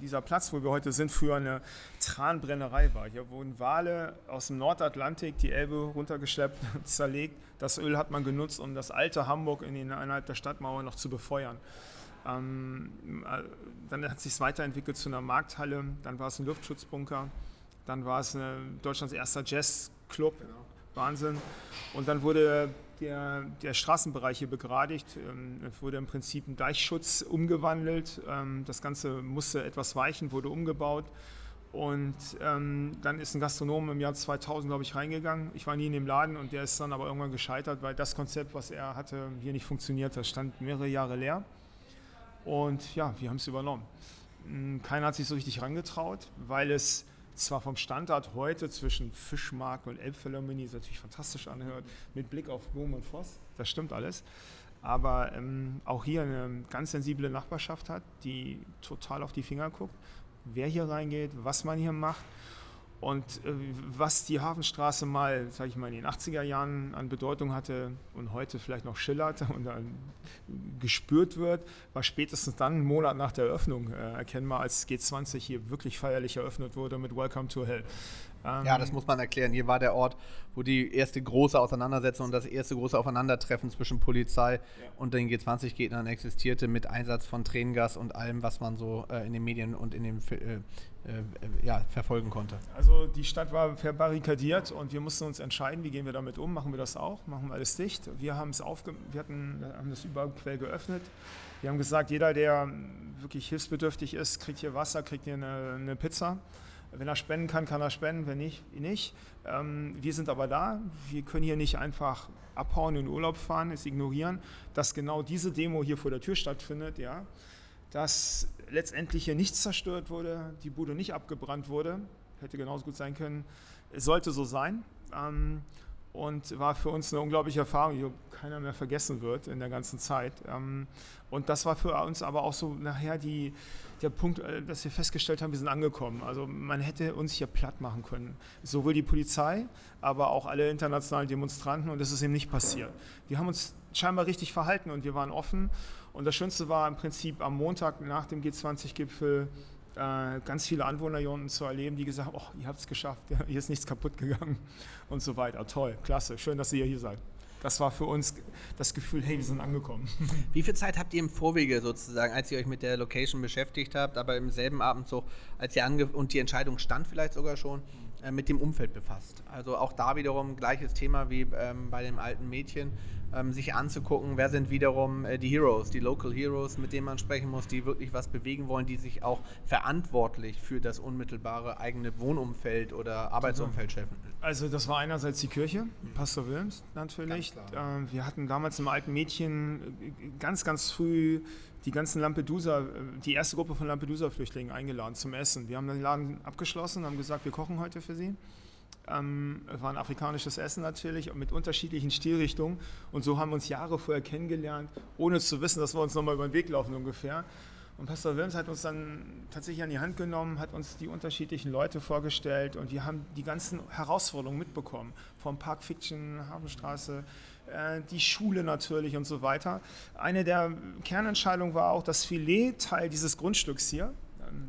B: dieser Platz, wo wir heute sind, früher eine Tranbrennerei war. Hier wurden Wale aus dem Nordatlantik die Elbe runtergeschleppt, zerlegt. Das Öl hat man genutzt, um das alte Hamburg in den, innerhalb der Stadtmauer noch zu befeuern. Ähm, äh, dann hat es sich weiterentwickelt zu einer Markthalle, dann war es ein Luftschutzbunker, dann war es eine, Deutschlands erster Jazzclub, genau. Wahnsinn. Und dann wurde der, der Straßenbereich hier begradigt. Ähm, es wurde im Prinzip ein Deichschutz umgewandelt. Ähm, das Ganze musste etwas weichen, wurde umgebaut. Und ähm, dann ist ein Gastronom im Jahr 2000, glaube ich, reingegangen. Ich war nie in dem Laden und der ist dann aber irgendwann gescheitert, weil das Konzept, was er hatte, hier nicht funktioniert. Das stand mehrere Jahre leer. Und ja, wir haben es übernommen. Hm, keiner hat sich so richtig rangetraut, weil es zwar vom Standard heute zwischen Fischmarkt und Elbphilharmonie, das natürlich fantastisch anhört, mit Blick auf Boom und Voss, das stimmt alles, aber ähm, auch hier eine ganz sensible Nachbarschaft hat, die total auf die Finger guckt, wer hier reingeht, was man hier macht. Und äh, was die Hafenstraße mal, sage ich mal, in den 80er Jahren an Bedeutung hatte und heute vielleicht noch schillert und dann gespürt wird, war spätestens dann einen Monat nach der Eröffnung äh, erkennbar, als G20 hier wirklich feierlich eröffnet wurde mit Welcome to Hell.
A: Ähm, ja, das muss man erklären. Hier war der Ort, wo die erste große Auseinandersetzung und das erste große Aufeinandertreffen zwischen Polizei ja. und den G20-Gegnern existierte, mit Einsatz von Tränengas und allem, was man so äh, in den Medien und in den äh, äh, ja, verfolgen konnte.
B: Also die Stadt war verbarrikadiert und wir mussten uns entscheiden, wie gehen wir damit um. Machen wir das auch? Machen wir alles dicht? Wir haben es aufge wir hatten, haben das überall geöffnet. Wir haben gesagt, jeder, der wirklich hilfsbedürftig ist, kriegt hier Wasser, kriegt hier eine, eine Pizza. Wenn er spenden kann, kann er spenden, wenn nicht, nicht. Ähm, wir sind aber da. Wir können hier nicht einfach abhauen, in Urlaub fahren, es ignorieren, dass genau diese Demo hier vor der Tür stattfindet. Ja. Dass letztendlich hier nichts zerstört wurde, die Bude nicht abgebrannt wurde, hätte genauso gut sein können. Es sollte so sein. Ähm, und war für uns eine unglaubliche Erfahrung, die keiner mehr vergessen wird in der ganzen Zeit. Ähm, und das war für uns aber auch so nachher die, der Punkt, äh, dass wir festgestellt haben, wir sind angekommen. Also man hätte uns hier platt machen können. Sowohl die Polizei, aber auch alle internationalen Demonstranten und das ist eben nicht passiert. Wir haben uns scheinbar richtig verhalten und wir waren offen. Und das Schönste war im Prinzip am Montag nach dem G20-Gipfel äh, ganz viele Anwohner hier unten zu erleben, die gesagt haben, oh, ihr habt es geschafft, hier ist nichts kaputt gegangen und so weiter. Toll, klasse, schön, dass ihr hier seid das war für uns das Gefühl, hey, wir sind angekommen.
A: Wie viel Zeit habt ihr im Vorwege sozusagen, als ihr euch mit der Location beschäftigt habt, aber im selben Abend so, als ihr ange und die Entscheidung stand vielleicht sogar schon, äh, mit dem Umfeld befasst? Also auch da wiederum gleiches Thema wie ähm, bei dem alten Mädchen ähm, sich anzugucken, wer sind wiederum äh, die Heroes, die Local Heroes, mit denen man sprechen muss, die wirklich was bewegen wollen, die sich auch verantwortlich für das unmittelbare eigene Wohnumfeld oder Arbeitsumfeld schaffen.
B: Also das war einerseits die Kirche, Pastor Wilms natürlich. Ähm, wir hatten damals im alten Mädchen äh, ganz, ganz früh die ganzen Lampedusa, äh, die erste Gruppe von Lampedusa-Flüchtlingen eingeladen zum Essen. Wir haben den Laden abgeschlossen, haben gesagt, wir kochen heute für sie. Ähm, war ein afrikanisches Essen natürlich mit unterschiedlichen Stilrichtungen. Und so haben wir uns Jahre vorher kennengelernt, ohne zu wissen, dass wir uns nochmal über den Weg laufen ungefähr. Und Pastor Wilms hat uns dann tatsächlich an die Hand genommen, hat uns die unterschiedlichen Leute vorgestellt und wir haben die ganzen Herausforderungen mitbekommen. Vom Park Fiction, Hafenstraße, die Schule natürlich und so weiter. Eine der Kernentscheidungen war auch das Filet-Teil dieses Grundstücks hier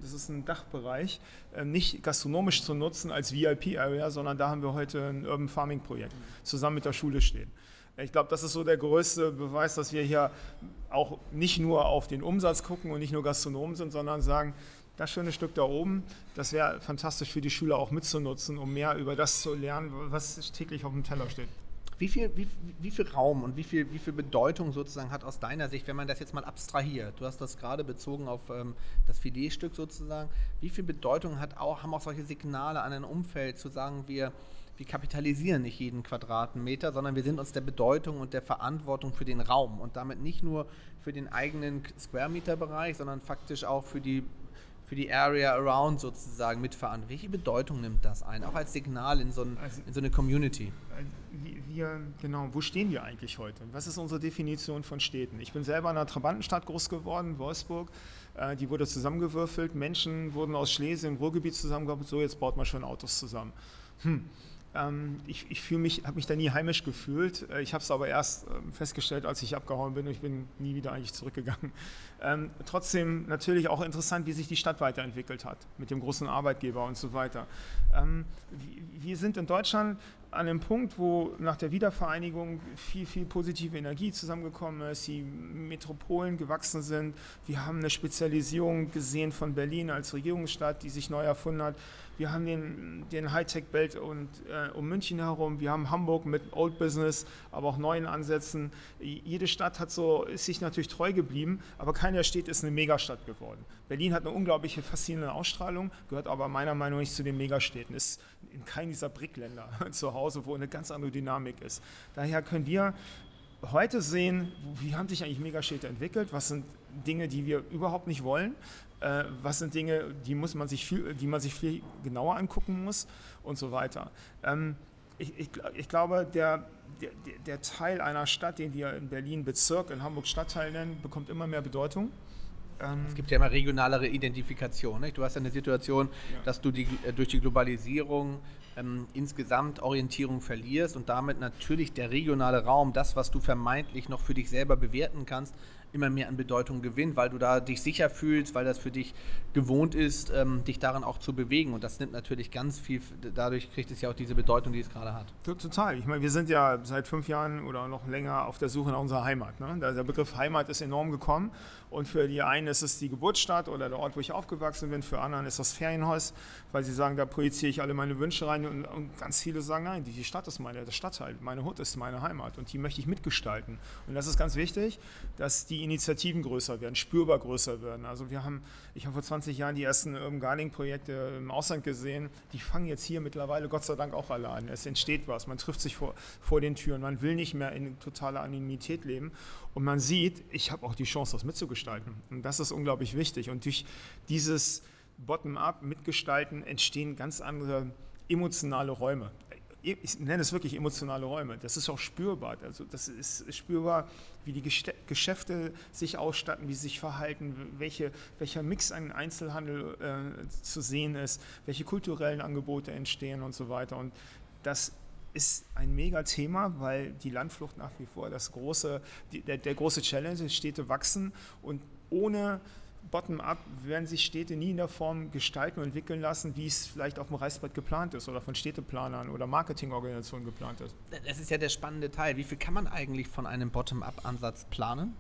B: das ist ein Dachbereich, ähm, nicht gastronomisch zu nutzen als VIP-Area, sondern da haben wir heute ein Urban Farming-Projekt zusammen mit der Schule stehen. Ich glaube, das ist so der größte Beweis, dass wir hier auch nicht nur auf den Umsatz gucken und nicht nur Gastronomen sind, sondern sagen, das schöne Stück da oben, das wäre fantastisch für die Schüler auch mitzunutzen, um mehr über das zu lernen, was täglich auf dem Teller steht.
A: Wie viel, wie, wie viel Raum und wie viel, wie viel Bedeutung sozusagen hat aus deiner Sicht, wenn man das jetzt mal abstrahiert, du hast das gerade bezogen auf ähm, das Filetstück sozusagen, wie viel Bedeutung hat auch, haben auch solche Signale an ein Umfeld zu sagen, wir, wir kapitalisieren nicht jeden Quadratmeter, sondern wir sind uns der Bedeutung und der Verantwortung für den Raum und damit nicht nur für den eigenen Square Meter Bereich, sondern faktisch auch für die für die Area around sozusagen mitverantwortlich. Welche Bedeutung nimmt das ein, auch als Signal in so, ein, also, in so eine Community?
B: Wir, genau, wo stehen wir eigentlich heute? Was ist unsere Definition von Städten? Ich bin selber in einer Trabantenstadt groß geworden, Wolfsburg. Äh, die wurde zusammengewürfelt. Menschen wurden aus Schlesien im Ruhrgebiet zusammengebracht. So, jetzt baut man schon Autos zusammen. Hm. Ähm, ich ich mich, habe mich da nie heimisch gefühlt. Äh, ich habe es aber erst ähm, festgestellt, als ich abgehauen bin und ich bin nie wieder eigentlich zurückgegangen. Ähm, trotzdem natürlich auch interessant, wie sich die Stadt weiterentwickelt hat mit dem großen Arbeitgeber und so weiter. Ähm, wir sind in Deutschland an einem Punkt, wo nach der Wiedervereinigung viel, viel positive Energie zusammengekommen ist, die Metropolen gewachsen sind. Wir haben eine Spezialisierung gesehen von Berlin als Regierungsstadt, die sich neu erfunden hat. Wir haben den, den Hightech-Belt äh, um München herum. Wir haben Hamburg mit Old Business, aber auch neuen Ansätzen. Jede Stadt hat so, ist sich natürlich treu geblieben, aber keine Stadt ist eine Megastadt geworden. Berlin hat eine unglaubliche faszinierende Ausstrahlung, gehört aber meiner Meinung nach nicht zu den Megastädten. Ist in keinem dieser BRIC-Länder zu Hause, wo eine ganz andere Dynamik ist. Daher können wir heute sehen, wie haben sich eigentlich Megastädte entwickelt, was sind Dinge, die wir überhaupt nicht wollen, äh, was sind Dinge, die, muss man sich viel, die man sich viel genauer angucken muss und so weiter. Ähm, ich, ich, ich, glaube, der, der, der, Teil einer Stadt, den wir in Berlin Bezirk, in Hamburg Stadtteil nennen, bekommt immer mehr Bedeutung.
A: Ähm es gibt ja immer regionalere Identifikation. Nicht? Du hast ja eine Situation, ja. dass du die, äh, durch die Globalisierung ähm, insgesamt Orientierung verlierst und damit natürlich der regionale Raum, das, was du vermeintlich noch für dich selber bewerten kannst, immer mehr an Bedeutung gewinnt, weil du da dich sicher fühlst, weil das für dich gewohnt ist, ähm, dich darin auch zu bewegen. Und das nimmt natürlich ganz viel, dadurch kriegt es ja auch diese Bedeutung, die es gerade hat.
B: Total. Ich meine, wir sind ja seit fünf Jahren oder noch länger auf der Suche nach unserer Heimat. Ne? Der Begriff Heimat ist enorm gekommen. Und für die einen ist es die Geburtsstadt oder der Ort, wo ich aufgewachsen bin. Für anderen ist das Ferienhaus, weil sie sagen, da projiziere ich alle meine Wünsche rein. Und, und ganz viele sagen, nein, die, Stadt ist meine, der Stadtteil, meine Hut ist meine Heimat. Und die möchte ich mitgestalten. Und das ist ganz wichtig, dass die Initiativen größer werden, spürbar größer werden. Also wir haben, ich habe vor 20 Jahren die ersten Urban Gardening-Projekte im Ausland gesehen. Die fangen jetzt hier mittlerweile Gott sei Dank auch alle an. Es entsteht was, man trifft sich vor, vor den Türen, man will nicht mehr in totaler Anonymität leben. Und man sieht, ich habe auch die Chance, das mitzugestalten. Und das ist unglaublich wichtig. Und durch dieses Bottom-up mitgestalten entstehen ganz andere emotionale Räume ich nenne es wirklich emotionale Räume. Das ist auch spürbar. Also das ist spürbar, wie die Geschäfte sich ausstatten, wie sie sich verhalten, welche, welcher Mix an Einzelhandel äh, zu sehen ist, welche kulturellen Angebote entstehen und so weiter. Und das ist ein Mega-Thema, weil die Landflucht nach wie vor das große, die, der, der große Challenge ist, Städte wachsen und ohne bottom-up werden sich Städte nie in der Form gestalten und entwickeln lassen, wie es vielleicht auf dem Reißbrett geplant ist oder von Städteplanern oder Marketingorganisationen geplant ist.
A: Das ist ja der spannende Teil. Wie viel kann man eigentlich von einem Bottom-up-Ansatz planen?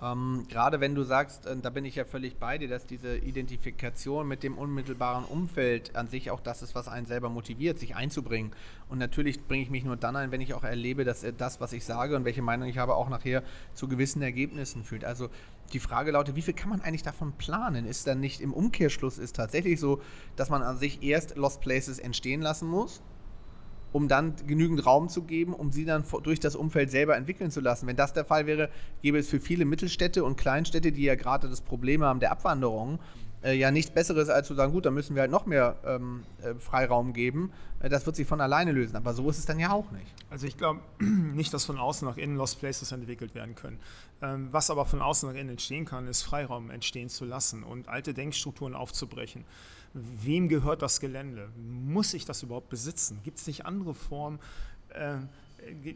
A: Ähm, gerade wenn du sagst, äh, da bin ich ja völlig bei dir, dass diese Identifikation mit dem unmittelbaren Umfeld an sich auch das ist, was einen selber motiviert, sich einzubringen. Und natürlich bringe ich mich nur dann ein, wenn ich auch erlebe, dass das, was ich sage und welche Meinung ich habe, auch nachher zu gewissen Ergebnissen führt. Also die Frage lautet, wie viel kann man eigentlich davon planen? Ist dann nicht im Umkehrschluss ist tatsächlich so, dass man an sich erst Lost Places entstehen lassen muss um dann genügend Raum zu geben, um sie dann durch das Umfeld selber entwickeln zu lassen. Wenn das der Fall wäre, gäbe es für viele Mittelstädte und Kleinstädte, die ja gerade das Problem haben der Abwanderung, äh, ja nichts Besseres, als zu sagen, gut, dann müssen wir halt noch mehr ähm, äh, Freiraum geben. Äh, das wird sich von alleine lösen. Aber so ist es dann ja auch nicht.
B: Also ich glaube nicht, dass von außen nach innen Lost Places entwickelt werden können. Ähm, was aber von außen nach innen entstehen kann, ist Freiraum entstehen zu lassen und alte Denkstrukturen aufzubrechen. Wem gehört das Gelände? Muss ich das überhaupt besitzen? Gibt es nicht andere Formen, äh,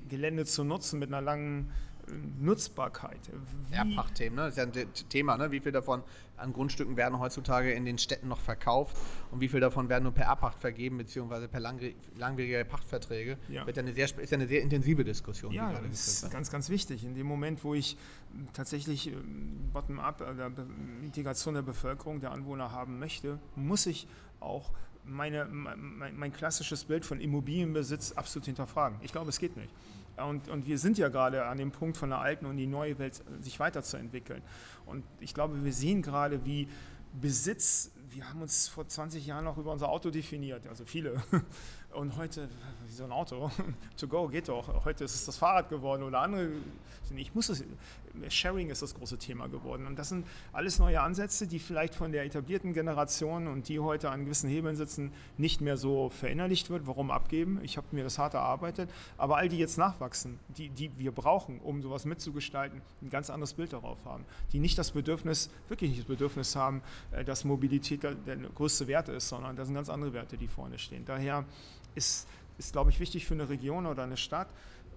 B: Gelände zu nutzen mit einer langen Nutzbarkeit.
A: Erbpachtthemen, ne? das ist ja ein Thema. Ne? Wie viel davon an Grundstücken werden heutzutage in den Städten noch verkauft und wie viel davon werden nur per Erbpacht vergeben, beziehungsweise per langwierige Pachtverträge? Ja. Wird ja eine sehr, ist ja eine sehr intensive Diskussion.
B: Ja, das ist ganz, ganz wichtig. In dem Moment, wo ich tatsächlich ähm, bottom-up, äh, Integration der Bevölkerung, der Anwohner haben möchte, muss ich auch meine, mein, mein klassisches Bild von Immobilienbesitz absolut hinterfragen. Ich glaube, es geht nicht. Und, und wir sind ja gerade an dem Punkt von der alten und die neue Welt sich weiterzuentwickeln. Und ich glaube, wir sehen gerade, wie Besitz, wir haben uns vor 20 Jahren noch über unser Auto definiert, also viele. Und heute, wie so ein Auto, to go geht doch. Heute ist es das Fahrrad geworden oder andere. Ich muss es, Sharing ist das große Thema geworden. Und das sind alles neue Ansätze, die vielleicht von der etablierten Generation und die heute an gewissen Hebeln sitzen, nicht mehr so verinnerlicht wird. Warum abgeben? Ich habe mir das hart erarbeitet. Aber all die jetzt nachwachsen, die, die wir brauchen, um sowas mitzugestalten, ein ganz anderes Bild darauf haben. Die nicht das Bedürfnis, wirklich nicht das Bedürfnis haben, äh, dass Mobilität der, größte Wert ist, sondern das sind ganz andere Werte, die vorne stehen. Daher ist, ist glaube ich, wichtig für eine Region oder eine Stadt,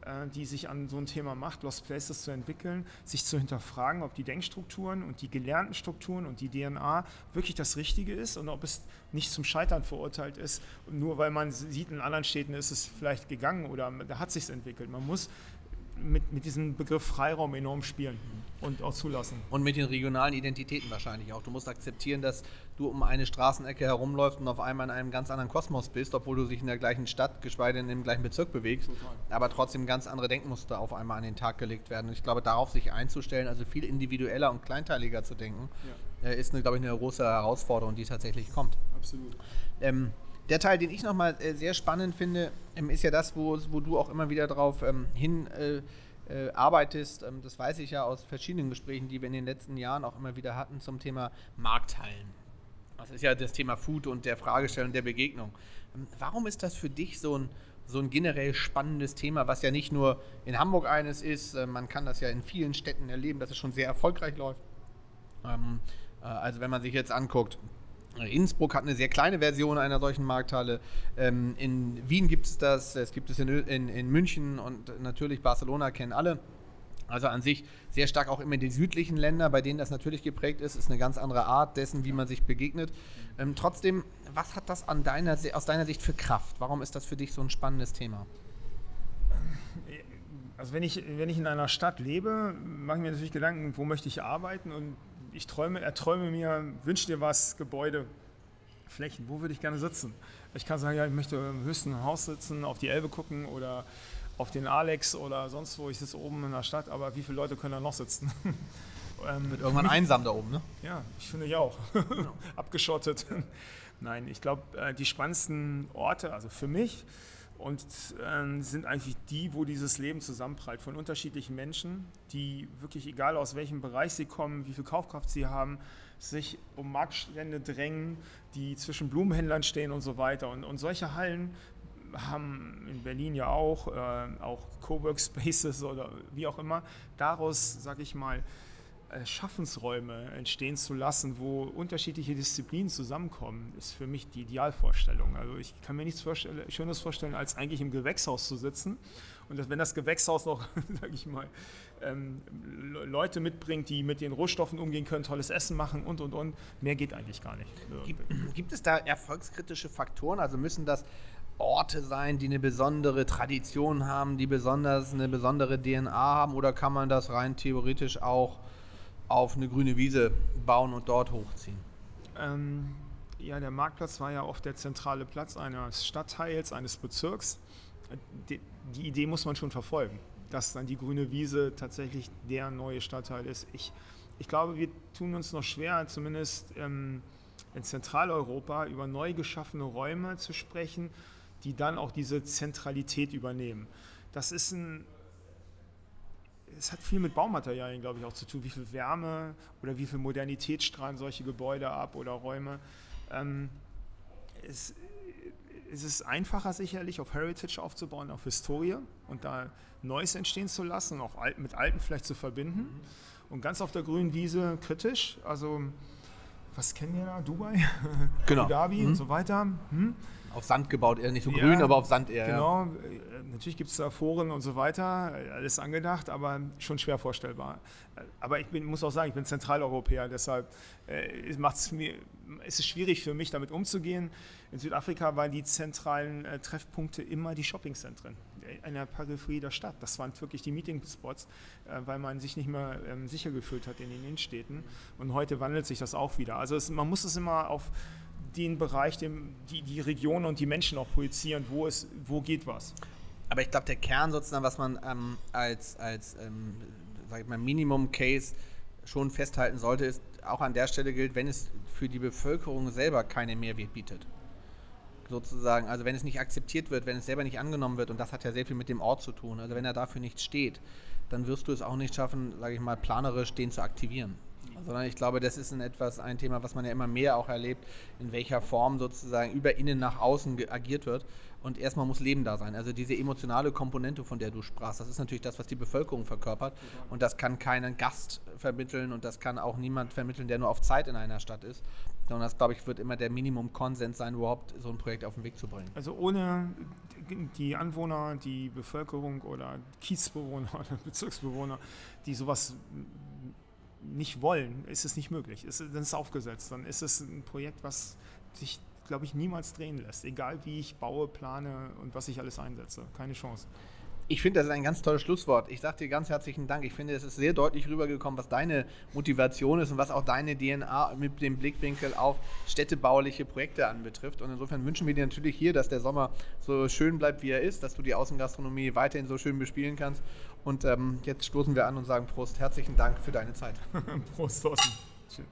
B: äh, die sich an so ein Thema macht, Lost Places zu entwickeln, sich zu hinterfragen, ob die Denkstrukturen und die gelernten Strukturen und die DNA wirklich das Richtige ist und ob es nicht zum Scheitern verurteilt ist. nur weil man sieht, in anderen Städten ist es vielleicht gegangen oder da hat sich entwickelt. Man muss mit, mit diesem Begriff Freiraum enorm spielen und auch zulassen.
A: Und mit den regionalen Identitäten wahrscheinlich auch. Du musst akzeptieren, dass du um eine Straßenecke herumläufst und auf einmal in einem ganz anderen Kosmos bist, obwohl du dich in der gleichen Stadt, geschweige denn im gleichen Bezirk bewegst, Total. aber trotzdem ganz andere Denkmuster auf einmal an den Tag gelegt werden. Und ich glaube, darauf sich einzustellen, also viel individueller und kleinteiliger zu denken, ja. Äh, ist, eine, glaube ich, eine große Herausforderung, die tatsächlich kommt.
B: Absolut.
A: Ähm, der Teil, den ich nochmal äh, sehr spannend finde, ähm, ist ja das, wo, wo du auch immer wieder darauf ähm, hin äh, äh, arbeitest. Ähm, das weiß ich ja aus verschiedenen Gesprächen, die wir in den letzten Jahren auch immer wieder hatten zum Thema Markthallen. Das ist ja das Thema Food und der Fragestellung der Begegnung. Ähm, warum ist das für dich so ein, so ein generell spannendes Thema, was ja nicht nur in Hamburg eines ist, äh, man kann das ja in vielen Städten erleben, dass es schon sehr erfolgreich läuft. Ähm, äh, also wenn man sich jetzt anguckt, Innsbruck hat eine sehr kleine Version einer solchen Markthalle. Ähm, in Wien gibt es das, es gibt es in, in, in München und natürlich Barcelona kennen alle. Also an sich sehr stark auch immer die südlichen Länder, bei denen das natürlich geprägt ist, ist eine ganz andere Art dessen, wie man sich begegnet. Ähm, trotzdem, was hat das an deiner, aus deiner Sicht für Kraft? Warum ist das für dich so ein spannendes Thema?
B: Also wenn ich, wenn ich in einer Stadt lebe, mache ich mir natürlich Gedanken, wo möchte ich arbeiten und ich träume, erträume mir, wünsche dir was, Gebäude, Flächen, wo würde ich gerne sitzen? Ich kann sagen, ja, ich möchte im höchsten Haus sitzen, auf die Elbe gucken oder auf den Alex oder sonst wo. Ich sitze oben in der Stadt, aber wie viele Leute können da noch sitzen?
A: ähm, Wird irgendwann einsam da oben, ne?
B: Ja, ich finde ich auch. Abgeschottet. Nein, ich glaube, äh, die spannendsten Orte, also für mich, und äh, sind eigentlich die, wo dieses Leben zusammenprallt von unterschiedlichen Menschen, die wirklich, egal aus welchem Bereich sie kommen, wie viel Kaufkraft sie haben, sich um Marktstände drängen, die zwischen Blumenhändlern stehen und so weiter. Und, und solche Hallen haben in Berlin ja auch, äh, auch Cowork Spaces oder wie auch immer, daraus, sage ich mal, Schaffensräume entstehen zu lassen, wo unterschiedliche Disziplinen zusammenkommen, ist für mich die Idealvorstellung. Also ich kann mir nichts vorstellen, Schönes vorstellen, als eigentlich im Gewächshaus zu sitzen und dass, wenn das Gewächshaus noch, sage ich mal, ähm, Leute mitbringt, die mit den Rohstoffen umgehen können, tolles Essen machen und und und, mehr geht eigentlich gar nicht.
A: Gibt, gibt es da erfolgskritische Faktoren? Also müssen das Orte sein, die eine besondere Tradition haben, die besonders eine besondere DNA haben, oder kann man das rein theoretisch auch auf eine grüne Wiese bauen und dort hochziehen?
B: Ähm, ja, der Marktplatz war ja oft der zentrale Platz eines Stadtteils, eines Bezirks. Die, die Idee muss man schon verfolgen, dass dann die grüne Wiese tatsächlich der neue Stadtteil ist. Ich, ich glaube, wir tun uns noch schwer, zumindest ähm, in Zentraleuropa, über neu geschaffene Räume zu sprechen, die dann auch diese Zentralität übernehmen. Das ist ein es hat viel mit Baumaterialien, glaube ich, auch zu tun. Wie viel Wärme oder wie viel Modernität strahlen solche Gebäude ab oder Räume. Ähm, es, es, ist einfacher sicherlich, auf Heritage aufzubauen, auf Historie und da Neues entstehen zu lassen, auch mit Alten vielleicht zu verbinden. Mhm. Und ganz auf der grünen Wiese kritisch. Also, was kennen wir da? Dubai,
A: genau.
B: Abu Dhabi mhm. und so weiter. Hm?
A: Auf Sand gebaut, eher nicht so ja, grün, aber auf Sand eher.
B: Genau. Äh, natürlich gibt es da Foren und so weiter, alles angedacht, aber schon schwer vorstellbar. Aber ich bin, muss auch sagen, ich bin Zentraleuropäer, deshalb äh, macht's mir, ist es schwierig für mich, damit umzugehen. In Südafrika waren die zentralen äh, Treffpunkte immer die Shoppingzentren in der Peripherie der Stadt. Das waren wirklich die Meetingspots, äh, weil man sich nicht mehr ähm, sicher gefühlt hat in den Innenstädten. Und heute wandelt sich das auch wieder. Also es, man muss es immer auf den Bereich, dem, die, die Region und die Menschen auch projizieren, wo, es, wo geht was.
A: Aber ich glaube, der Kern sozusagen, was man ähm, als, als ähm, Minimum-Case schon festhalten sollte, ist auch an der Stelle gilt, wenn es für die Bevölkerung selber keine Mehrwert bietet. Sozusagen, also wenn es nicht akzeptiert wird, wenn es selber nicht angenommen wird, und das hat ja sehr viel mit dem Ort zu tun, also wenn er dafür nicht steht, dann wirst du es auch nicht schaffen, sage ich mal, planerisch den zu aktivieren sondern ich glaube, das ist ein etwas ein Thema, was man ja immer mehr auch erlebt, in welcher Form sozusagen über innen nach außen agiert wird. Und erstmal muss Leben da sein. Also diese emotionale Komponente, von der du sprachst, das ist natürlich das, was die Bevölkerung verkörpert. Und das kann keinen Gast vermitteln und das kann auch niemand vermitteln, der nur auf Zeit in einer Stadt ist. Und das, glaube ich, wird immer der Minimum-Konsens sein, überhaupt so ein Projekt auf den Weg zu bringen.
B: Also ohne die Anwohner, die Bevölkerung oder Kiezbewohner oder Bezirksbewohner, die sowas nicht wollen, ist es nicht möglich. Ist, dann ist es aufgesetzt. Dann ist es ein Projekt, was sich, glaube ich, niemals drehen lässt. Egal wie ich baue, plane und was ich alles einsetze. Keine Chance.
A: Ich finde, das ist ein ganz tolles Schlusswort. Ich sage dir ganz herzlichen Dank. Ich finde, es ist sehr deutlich rübergekommen, was deine Motivation ist und was auch deine DNA mit dem Blickwinkel auf städtebauliche Projekte anbetrifft. Und insofern wünschen wir dir natürlich hier, dass der Sommer so schön bleibt, wie er ist, dass du die Außengastronomie weiterhin so schön bespielen kannst. Und ähm, jetzt stoßen wir an und sagen Prost. Herzlichen Dank für deine Zeit.
B: Prost, Thorsten. Tschüss.